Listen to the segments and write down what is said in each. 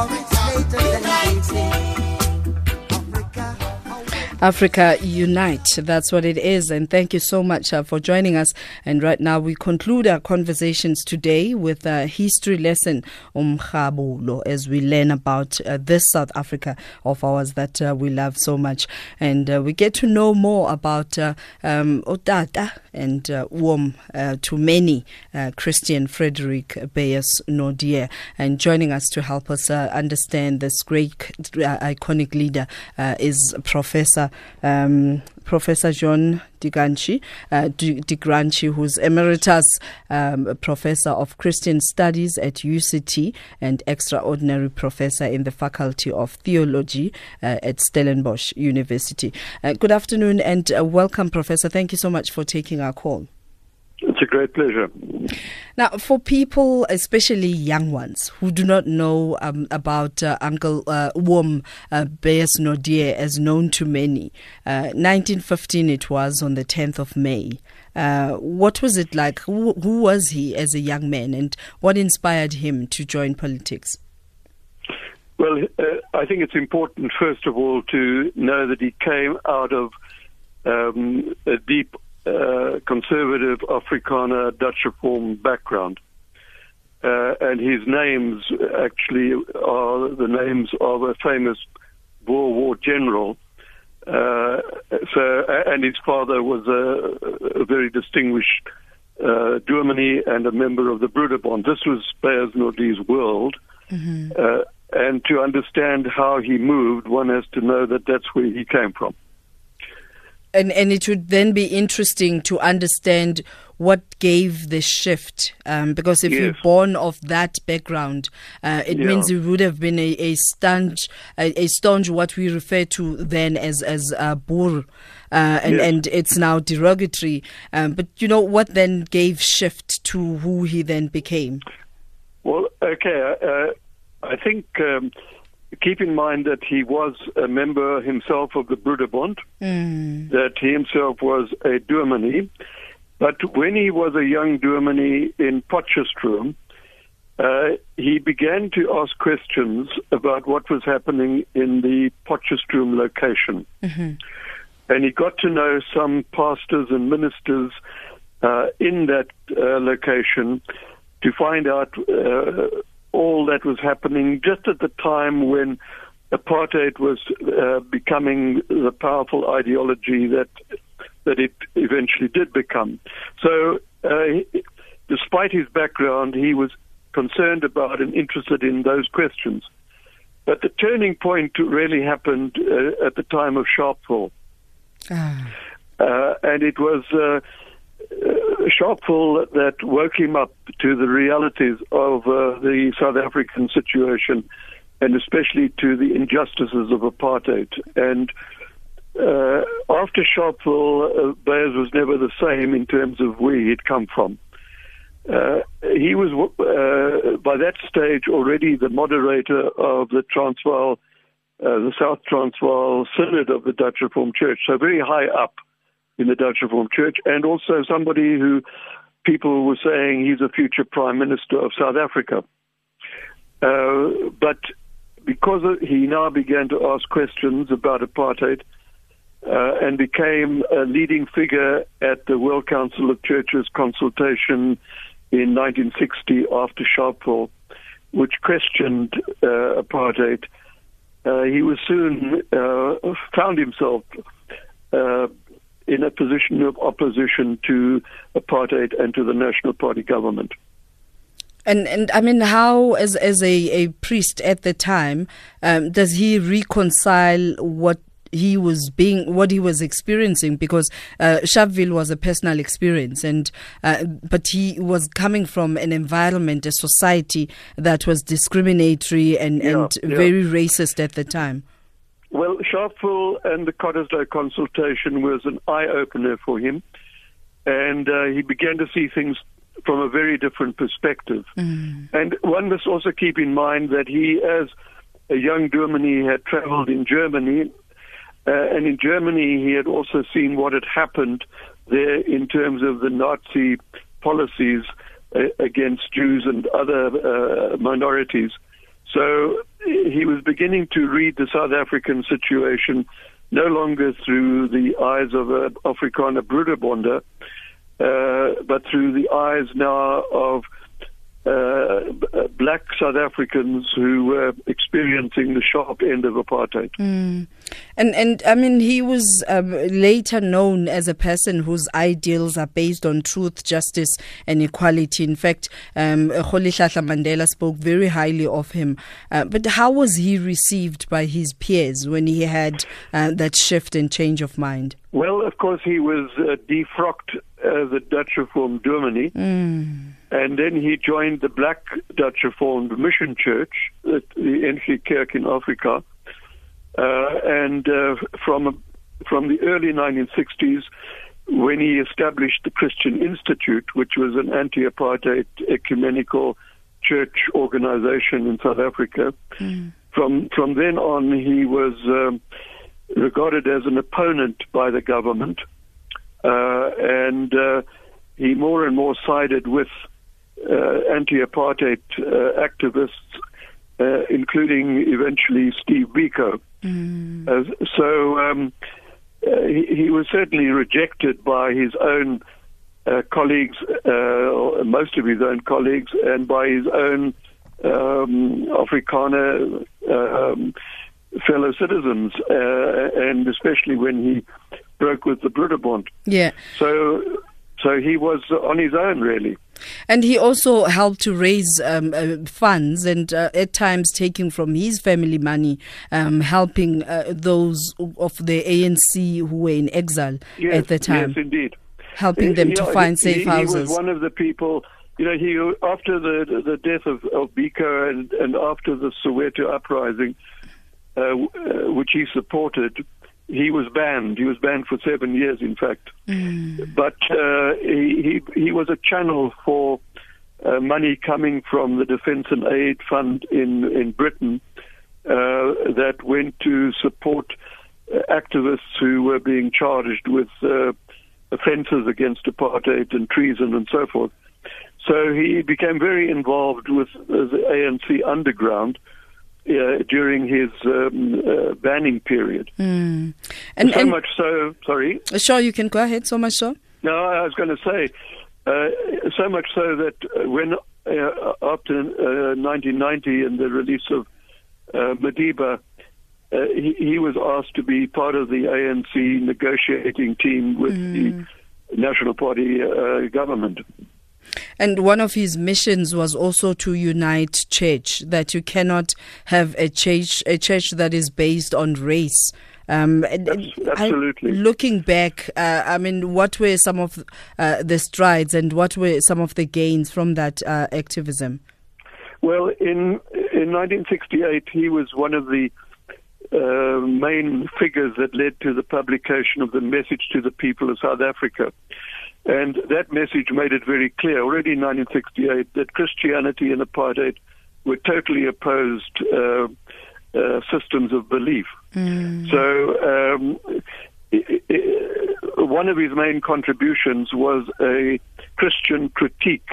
Originator. Africa Unite. That's what it is. And thank you so much uh, for joining us. And right now, we conclude our conversations today with a history lesson, Umkhabulo, as we learn about uh, this South Africa of ours that uh, we love so much. And uh, we get to know more about uh, um, and uh, Wom to many Christiaan Frederick Beyers Naudé. And joining us to help us understand this great, iconic leader is Professor um, Professor John De Gruchy, uh, who's emeritus um, professor of Christian Studies at UCT and extraordinary professor in the Faculty of Theology uh, at Stellenbosch University. Uh, good afternoon and uh, welcome, Professor. Thank you so much for taking our call. It's a great pleasure. Now, for people, especially young ones, who do not know um, about uh, Uncle uh, Wom uh, Naudé, as known to many, 1915 uh, it was on the 10th of May. Uh, what was it like? Who, who was he as a young man, and what inspired him to join politics? Well, uh, I think it's important, first of all, to know that he came out of um, a deep uh, conservative Afrikaner Dutch Reform background. Uh, and his names actually are the names of a famous Boer War general. Uh, so, and his father was a, a very distinguished uh, Dominee and a member of the Broederbond. This was Beyers Naudé's world. Mm-hmm. Uh, and to understand how he moved, one has to know that that's where he came from and and it would then be interesting to understand what gave the shift um, because if yes. you're born of that background uh, it yeah. means you would have been a, a staunch a, a, staunch what we refer to then as as a boer uh, and yes. and it's now derogatory um, but you know what then gave shift to who he then became well okay uh, I think um, keep in mind that he was a member himself of the Broederbond, mm. that he himself was a Dominee. But when he was a young Dominee in Potchefstroom, uh, he began to ask questions about what was happening in the Potchefstroom location. Mm-hmm. And he got to know some pastors and ministers uh, in that uh, location to find out uh, all that was happening just at the time when apartheid was uh, becoming the powerful ideology that that it eventually did become. So, uh, despite his background, he was concerned about and interested in those questions. But the turning point really happened uh, at the time of Sharpeville. Ah. Uh, and it was uh, Sharpeville that woke him up to the realities of uh, the South African situation and especially to the injustices of apartheid. And uh, after Sharpeville, uh, was never the same in terms of where he'd come from. Uh, he was, uh, by that stage, already the moderator of the Transvaal, uh, the South Transvaal Synod of the Dutch Reformed Church, so very high up in the Dutch Reformed Church, and also somebody who people were saying he's a future prime minister of South Africa. Uh, but because he now began to ask questions about apartheid uh, and became a leading figure at the World Council of Churches consultation in 1960 after Sharpeville, which questioned uh, apartheid, uh, he was soon uh, found himself uh, in a position of opposition to apartheid and to the National Party government. And and I mean, how as as a, a priest at the time um, does he reconcile what he was being what he was experiencing because uh, Sharpeville was a personal experience and uh, but he was coming from an environment a society that was discriminatory and yeah, and yeah. very racist at the time well, Sharpeville and the Cottesloe consultation was an eye opener for him, and uh, he began to see things from a very different perspective. Mm. And one must also keep in mind that he, as a young Dominee, had traveled in Germany, uh, and in Germany he had also seen what had happened there in terms of the Nazi policies uh, against Jews and other uh, minorities. So he was beginning to read the South African situation no longer through the eyes of a Afrikaner Broederbonder, uh, but through the eyes now of uh, black South Africans who were experiencing the sharp end of apartheid. Mm. And and I mean, he was um, later known as a person whose ideals are based on truth, justice, and equality. In fact, um, Mandela spoke very highly of him. Uh, but how was he received by his peers when he had uh, that shift and change of mind? Well, of course, he was uh, defrocked as a Dutch Reformed Dominee. Mm. And then he joined the Black Dutch Reformed Mission Church, the NG Kerk in Africa. Uh, and uh, from from the early 1960s, when he established the Christian Institute, which was an anti-apartheid ecumenical church organization in South Africa, mm. from from then on he was um, regarded as an opponent by the government, uh, and uh, he more and more sided with anti-apartheid uh, activists, uh, including eventually Steve Biko. Mm. so um, he, he, was certainly rejected by his own colleagues, most of his own colleagues, and by his own um, Afrikaner um, fellow citizens, uh, and especially when he broke with the Broederbond. Yeah. So, so he was on his own, really. And he also helped to raise um, uh, funds and uh, at times taking from his family money, um, helping uh, those of the ANC who were in exile yes, at the time. Yes, indeed. Helping them to find safe he, houses. He was one of the people. You know, he after the the death of, of Biko and, and after the Soweto uprising, uh, uh, which he supported, he was banned. He was banned for seven years, in fact. Mm. But uh, he, he, he was a channel for uh, money coming from the Defence and Aid Fund in in Britain uh, that went to support uh, activists who were being charged with uh, offences against apartheid and treason and so forth. So he became very involved with the ANC underground uh, during his um, uh, banning period. Mm. And, so and much so, sorry. Sure, you can go ahead. So much so. No, I was going to say, uh, so much so that uh, when uh, after 1990 uh, and the release of Madiba, he, he, was asked to be part of the ANC negotiating team with mm. the National Party government. And one of his missions was also to unite church, that you cannot have a church, a church that is based on race. Um, absolutely. I, looking back, uh, I mean, what were some of uh, the strides and what were some of the gains from that uh, activism? Well, in in 1968, he was one of the uh, main figures that led to the publication of the message to the people of South Africa. And that message made it very clear already in 1968 that Christianity and apartheid were totally opposed uh, uh, systems of belief. Mm. So, um, it, it, one of his main contributions was a Christian critique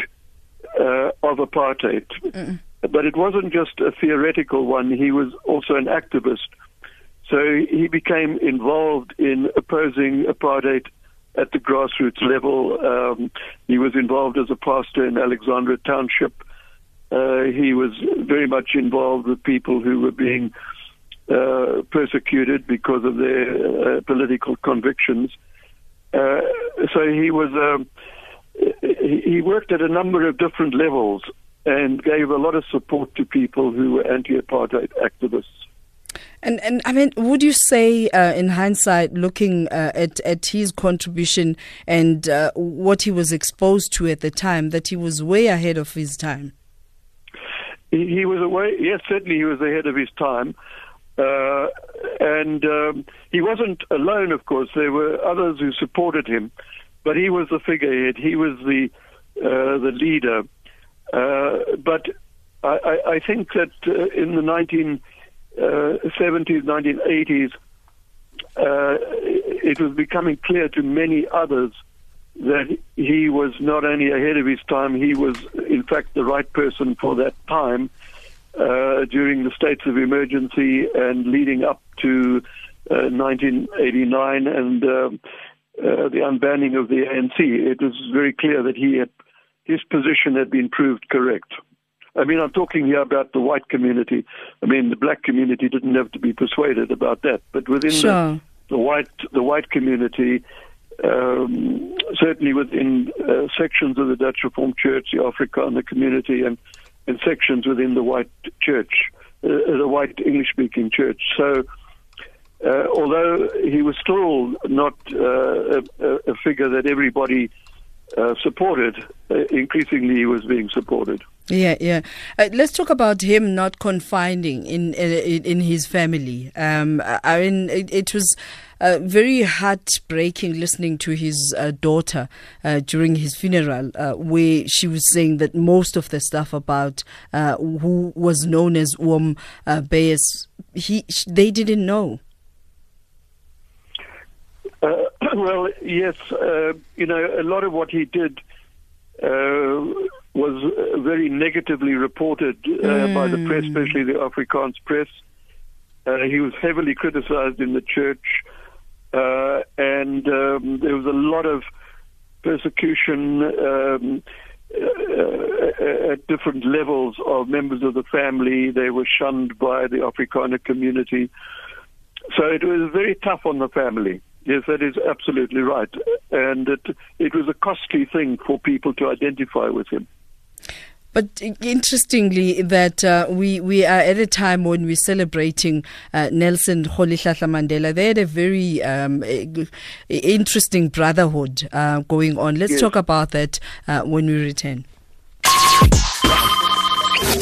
uh, of apartheid. Mm. But it wasn't just a theoretical one, he was also an activist. So he became involved in opposing apartheid at the grassroots level. Um, he was involved as a pastor in Alexandra Township. Uh, he was very much involved with people who were being uh, persecuted because of their uh, political convictions. Uh, so he was um, he worked at a number of different levels and gave a lot of support to people who were anti-apartheid activists. And and I mean, would you say, uh, in hindsight, looking uh, at at his contribution and uh, what he was exposed to at the time, that he was way ahead of his time? He, he was away. Yes, certainly he was ahead of his time. Uh, and um, he wasn't alone, of course. There were others who supported him, but he was the figurehead. He was the uh, the leader. Uh, but I, I, I, think that in the 19 uh, 70s, 1980s, uh, it was becoming clear to many others that he was not only ahead of his time, he was in fact the right person for that time. uh, during the states of emergency and leading up to uh, 1989 and um, uh, the unbanning of the ANC. It was very clear that he had, his position had been proved correct. I mean, I'm talking here about the white community. I mean, the black community didn't have to be persuaded about that, but within sure. the, the white the white community, um, certainly within uh, sections of the Dutch Reformed Church, the Afrikaner community, and, and sections within the white church, uh, the white English speaking church. So, uh, although he was still not uh, a, a, figure that everybody uh, supported, uh, increasingly he was being supported. Yeah, yeah. Uh, let's talk about him not confiding in in, in his family. Um, I mean, it, it was uh, very heartbreaking listening to his uh, daughter uh, during his funeral, uh, where she was saying that most of the stuff about who was known as uh, Beyers, he they didn't know. well, yes, you know, a lot of what he did was uh, very negatively reported uh, mm. by the press, especially the Afrikaans press. Uh, he was heavily criticized in the church, uh, and um, there was a lot of persecution um, uh, at different levels of members of the family. They were shunned by the Afrikaner community. So it was very tough on the family. Yes, that is absolutely right. And it, it was a costly thing for people to identify with him. But interestingly, that uh, we we are at a time when we're celebrating uh, Nelson Rolihlahla Mandela. They had a very um, interesting brotherhood uh, going on. Let's yes. talk about that uh, when we return.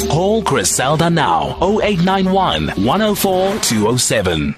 Call Griselda now 0891 104 207.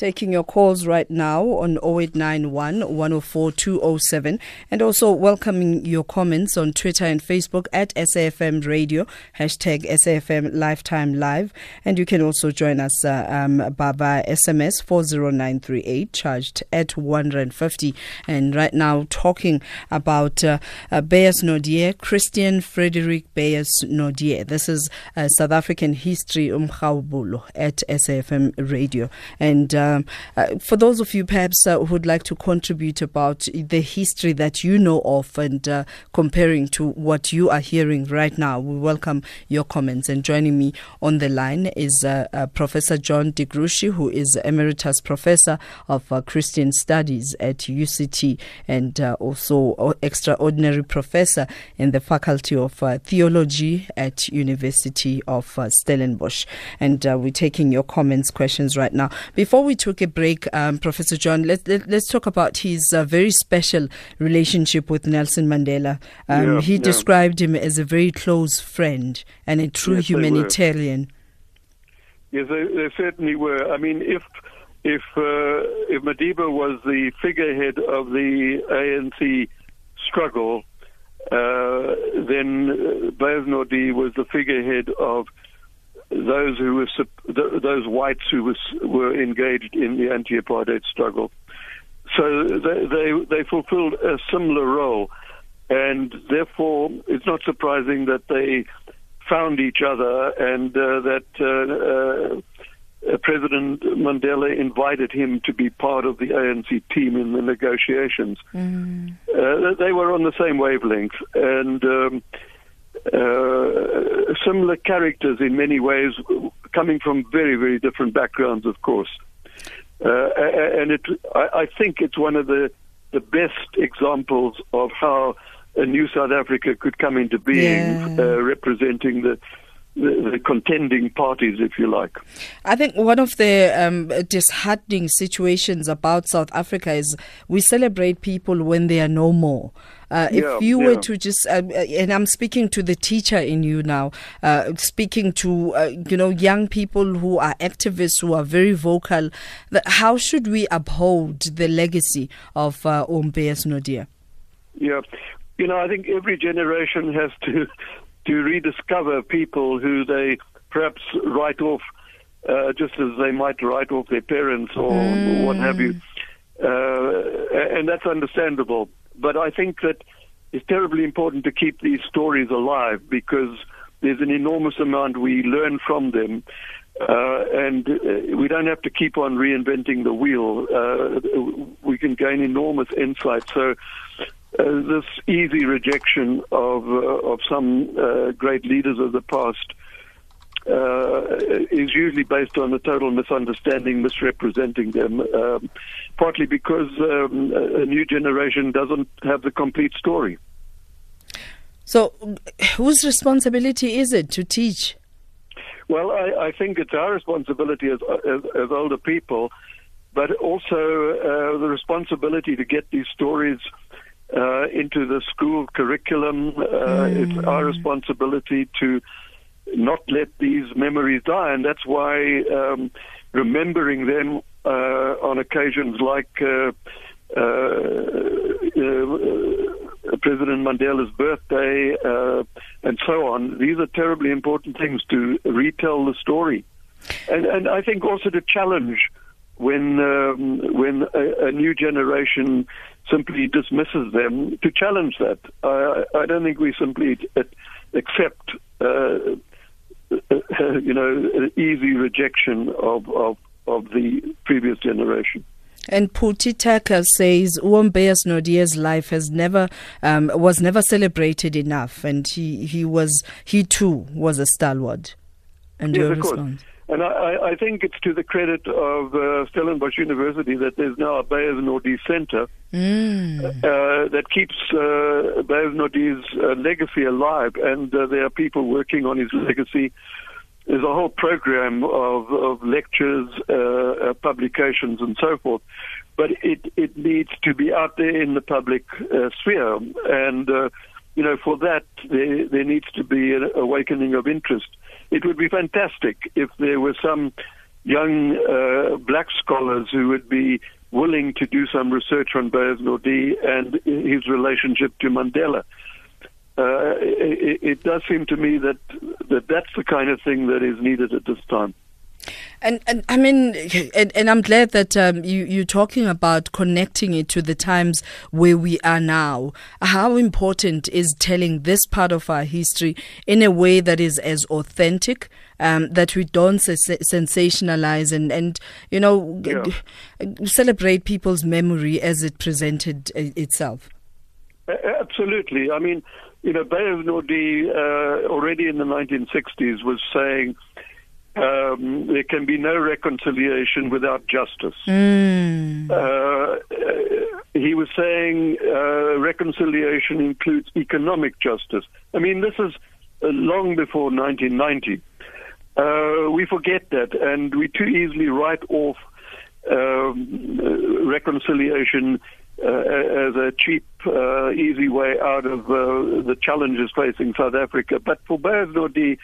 Taking your calls right now on 0891 104 207 and also welcoming your comments on Twitter and Facebook at SAFM Radio, hashtag SAFM Lifetime Live. And you can also join us uh, um, by SMS 40938, charged at 150. And right now, talking about uh, uh, Beyers Naudé, Christiaan Frederick Beyers Naudé. This is uh, South African history umkhawulo at SAFM Radio. And uh, um, uh, for those of you perhaps uh, who would like to contribute about the history that you know of and uh, comparing to what you are hearing right now, we welcome your comments. And joining me on the line is uh, uh, Professor John de Gruchy, who is Emeritus Professor of uh, Christian Studies at UCT and also extraordinary professor in the Faculty of Theology at University of Stellenbosch. And we're taking your comments, questions right now. Before we took a break, um, Professor John, let, let, us talk about his uh, very special relationship with Nelson Mandela. Um, yeah, he yeah. described him as a very close friend and a true yes, humanitarian. Yes, they, they, certainly were. I mean, if if uh, if Madiba was the figurehead of the ANC struggle, uh, then uh, Beyers was the figurehead of those who were those whites who was, were engaged in the anti-apartheid struggle. So they, they they fulfilled a similar role, and therefore it's not surprising that they found each other and uh, that uh, uh, President Mandela invited him to be part of the ANC team in the negotiations. Mm. they were on the same wavelength, and. Um, uh, similar characters in many ways, coming from very, very different backgrounds, of course. Uh, and it, I, I, think it's one of the, the best examples of how a new South Africa could come into being, yeah. uh, representing the, the, the, contending parties, if you like. I think one of the um, disheartening situations about South Africa is we celebrate people when they are no more. Uh, if you yeah. were to just, uh, uh, and I'm speaking to the teacher in you now, uh, speaking to uh, you know young people who are activists who are very vocal, how should we uphold the legacy of uh, Beyers Naudé? Yeah, you know, I think every generation has to to rediscover people who they perhaps write off. Uh, just as they might write off their parents or mm. what have you. Uh, and that's understandable. But I think that it's terribly important to keep these stories alive because there's an enormous amount we learn from them. Uh, and uh, we don't have to keep on reinventing the wheel. Uh, we can gain enormous insight. So, uh, this easy rejection of uh, of some uh, great leaders of the past is usually based on a total misunderstanding, misrepresenting them. Um, partly because um, a new generation doesn't have the complete story. So, whose responsibility is it to teach? Well, I, I think it's our responsibility as, as, as older people, but also uh, the responsibility to get these stories uh, into the school curriculum. Uh, mm. It's our responsibility to not let these memories die, and that's why um, remembering them uh, on occasions like uh, uh, President Mandela's birthday, uh, and so on. These are terribly important things to retell the story, and and I think also to challenge when um, when a, a, new generation simply dismisses them. To challenge that, I, I don't think we simply accept. Uh, you know, easy rejection of, of, of the previous generation. And Phuthi Tucker says Uombeyers Naudé's life has never um, was never celebrated enough, and he, he was he too was a stalwart. And yes, your response. And I, I, think it's to the credit of uh, Stellenbosch University that there's now a Beyers Naudé Center mm. uh, that keeps uh, Beyers Naudé's uh, legacy alive, and uh, there are people working on his legacy there's a whole program of, of lectures, uh, uh, publications, and so forth. But it, it needs to be out there in the public uh, sphere. And, uh, you know, for that, there, there needs to be an awakening of interest. It would be fantastic if there were some young uh, black scholars who would be willing to do some research on Naudé and his relationship to Mandela uh, it, it, does seem to me that, that that's the kind of thing that is needed at this time. And and I mean, and, and I'm glad that um, you you're talking about connecting it to the times where we are now. How important is telling this part of our history in a way that is as authentic, um, that we don't sensationalize and and you know yeah. celebrate people's memory as it presented uh, itself. Absolutely. I mean, you know, Beyers Naudé uh, already in the 1960s was saying um, there can be no reconciliation without justice. Mm. Uh, he was saying uh, reconciliation includes economic justice. I mean, this is uh, long before 1990. Uh, we forget that, and we too easily write off um, reconciliation uh, as a cheap, uh, easy way out of uh, the challenges facing South Africa. But for Beyers Naudé,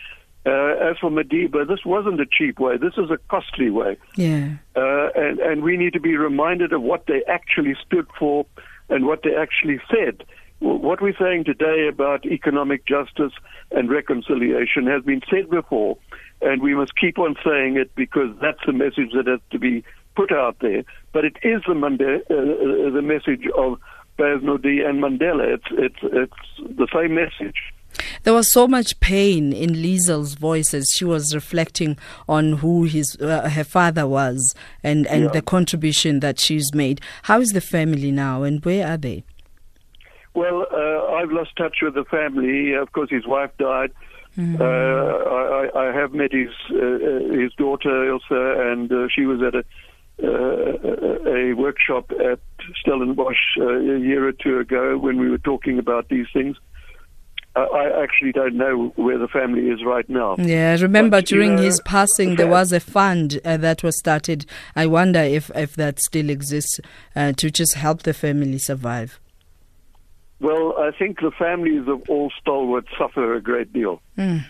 uh, as for Madiba, this wasn't a cheap way. This is a costly way. Yeah. Uh, and, and we need to be reminded of what they actually stood for and what they actually said. What we're saying today about economic justice and reconciliation has been said before, and we must keep on saying it because that's the message that has to be put out there, but it is the, Mande- uh, uh, the message of Naudé and Mandela. It's, it's, it's the same message. There was so much pain in Liesel's voice as she was reflecting on who his uh, her father was and, and yeah. the contribution that she's made. How is the family now and where are they? Well, uh, I've lost touch with the family. Of course, his wife died. Mm-hmm. Uh, I, I, have met his uh, his daughter Ilse, and uh, she was at a uh, a workshop at Stellenbosch uh, a year or two ago when we were talking about these things. I actually don't know where the family is right now. Yeah, I remember but, during you know, his passing, there was a fund uh, that was started. I wonder if, if that still exists uh, to just help the family survive. Well, I think the families of all stalwarts suffer a great deal. Mm.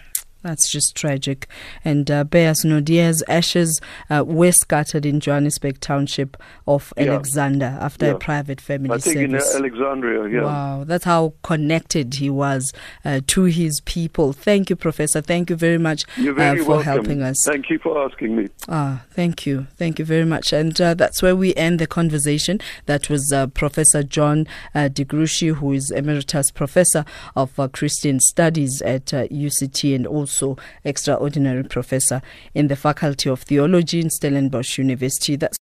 That's just tragic. And uh, Beyers Naudé's ashes uh, were scattered in Johannesburg township of Yeah. Alexandra after Yeah. a private family I think in uh. Alexandra, yeah. Wow, that's how connected he was uh, to his people. Thank you, Professor. Thank you very much uh, for welcome. helping us. Thank you for asking me. Ah, thank you. Thank you very much. And uh, that's where we end the conversation. That was uh, Professor John uh, De Gruchy, who is Emeritus Professor of uh, Christian Studies at uh, UCT and also Extraordinary Professor in the Faculty of Theology in Stellenbosch University. That's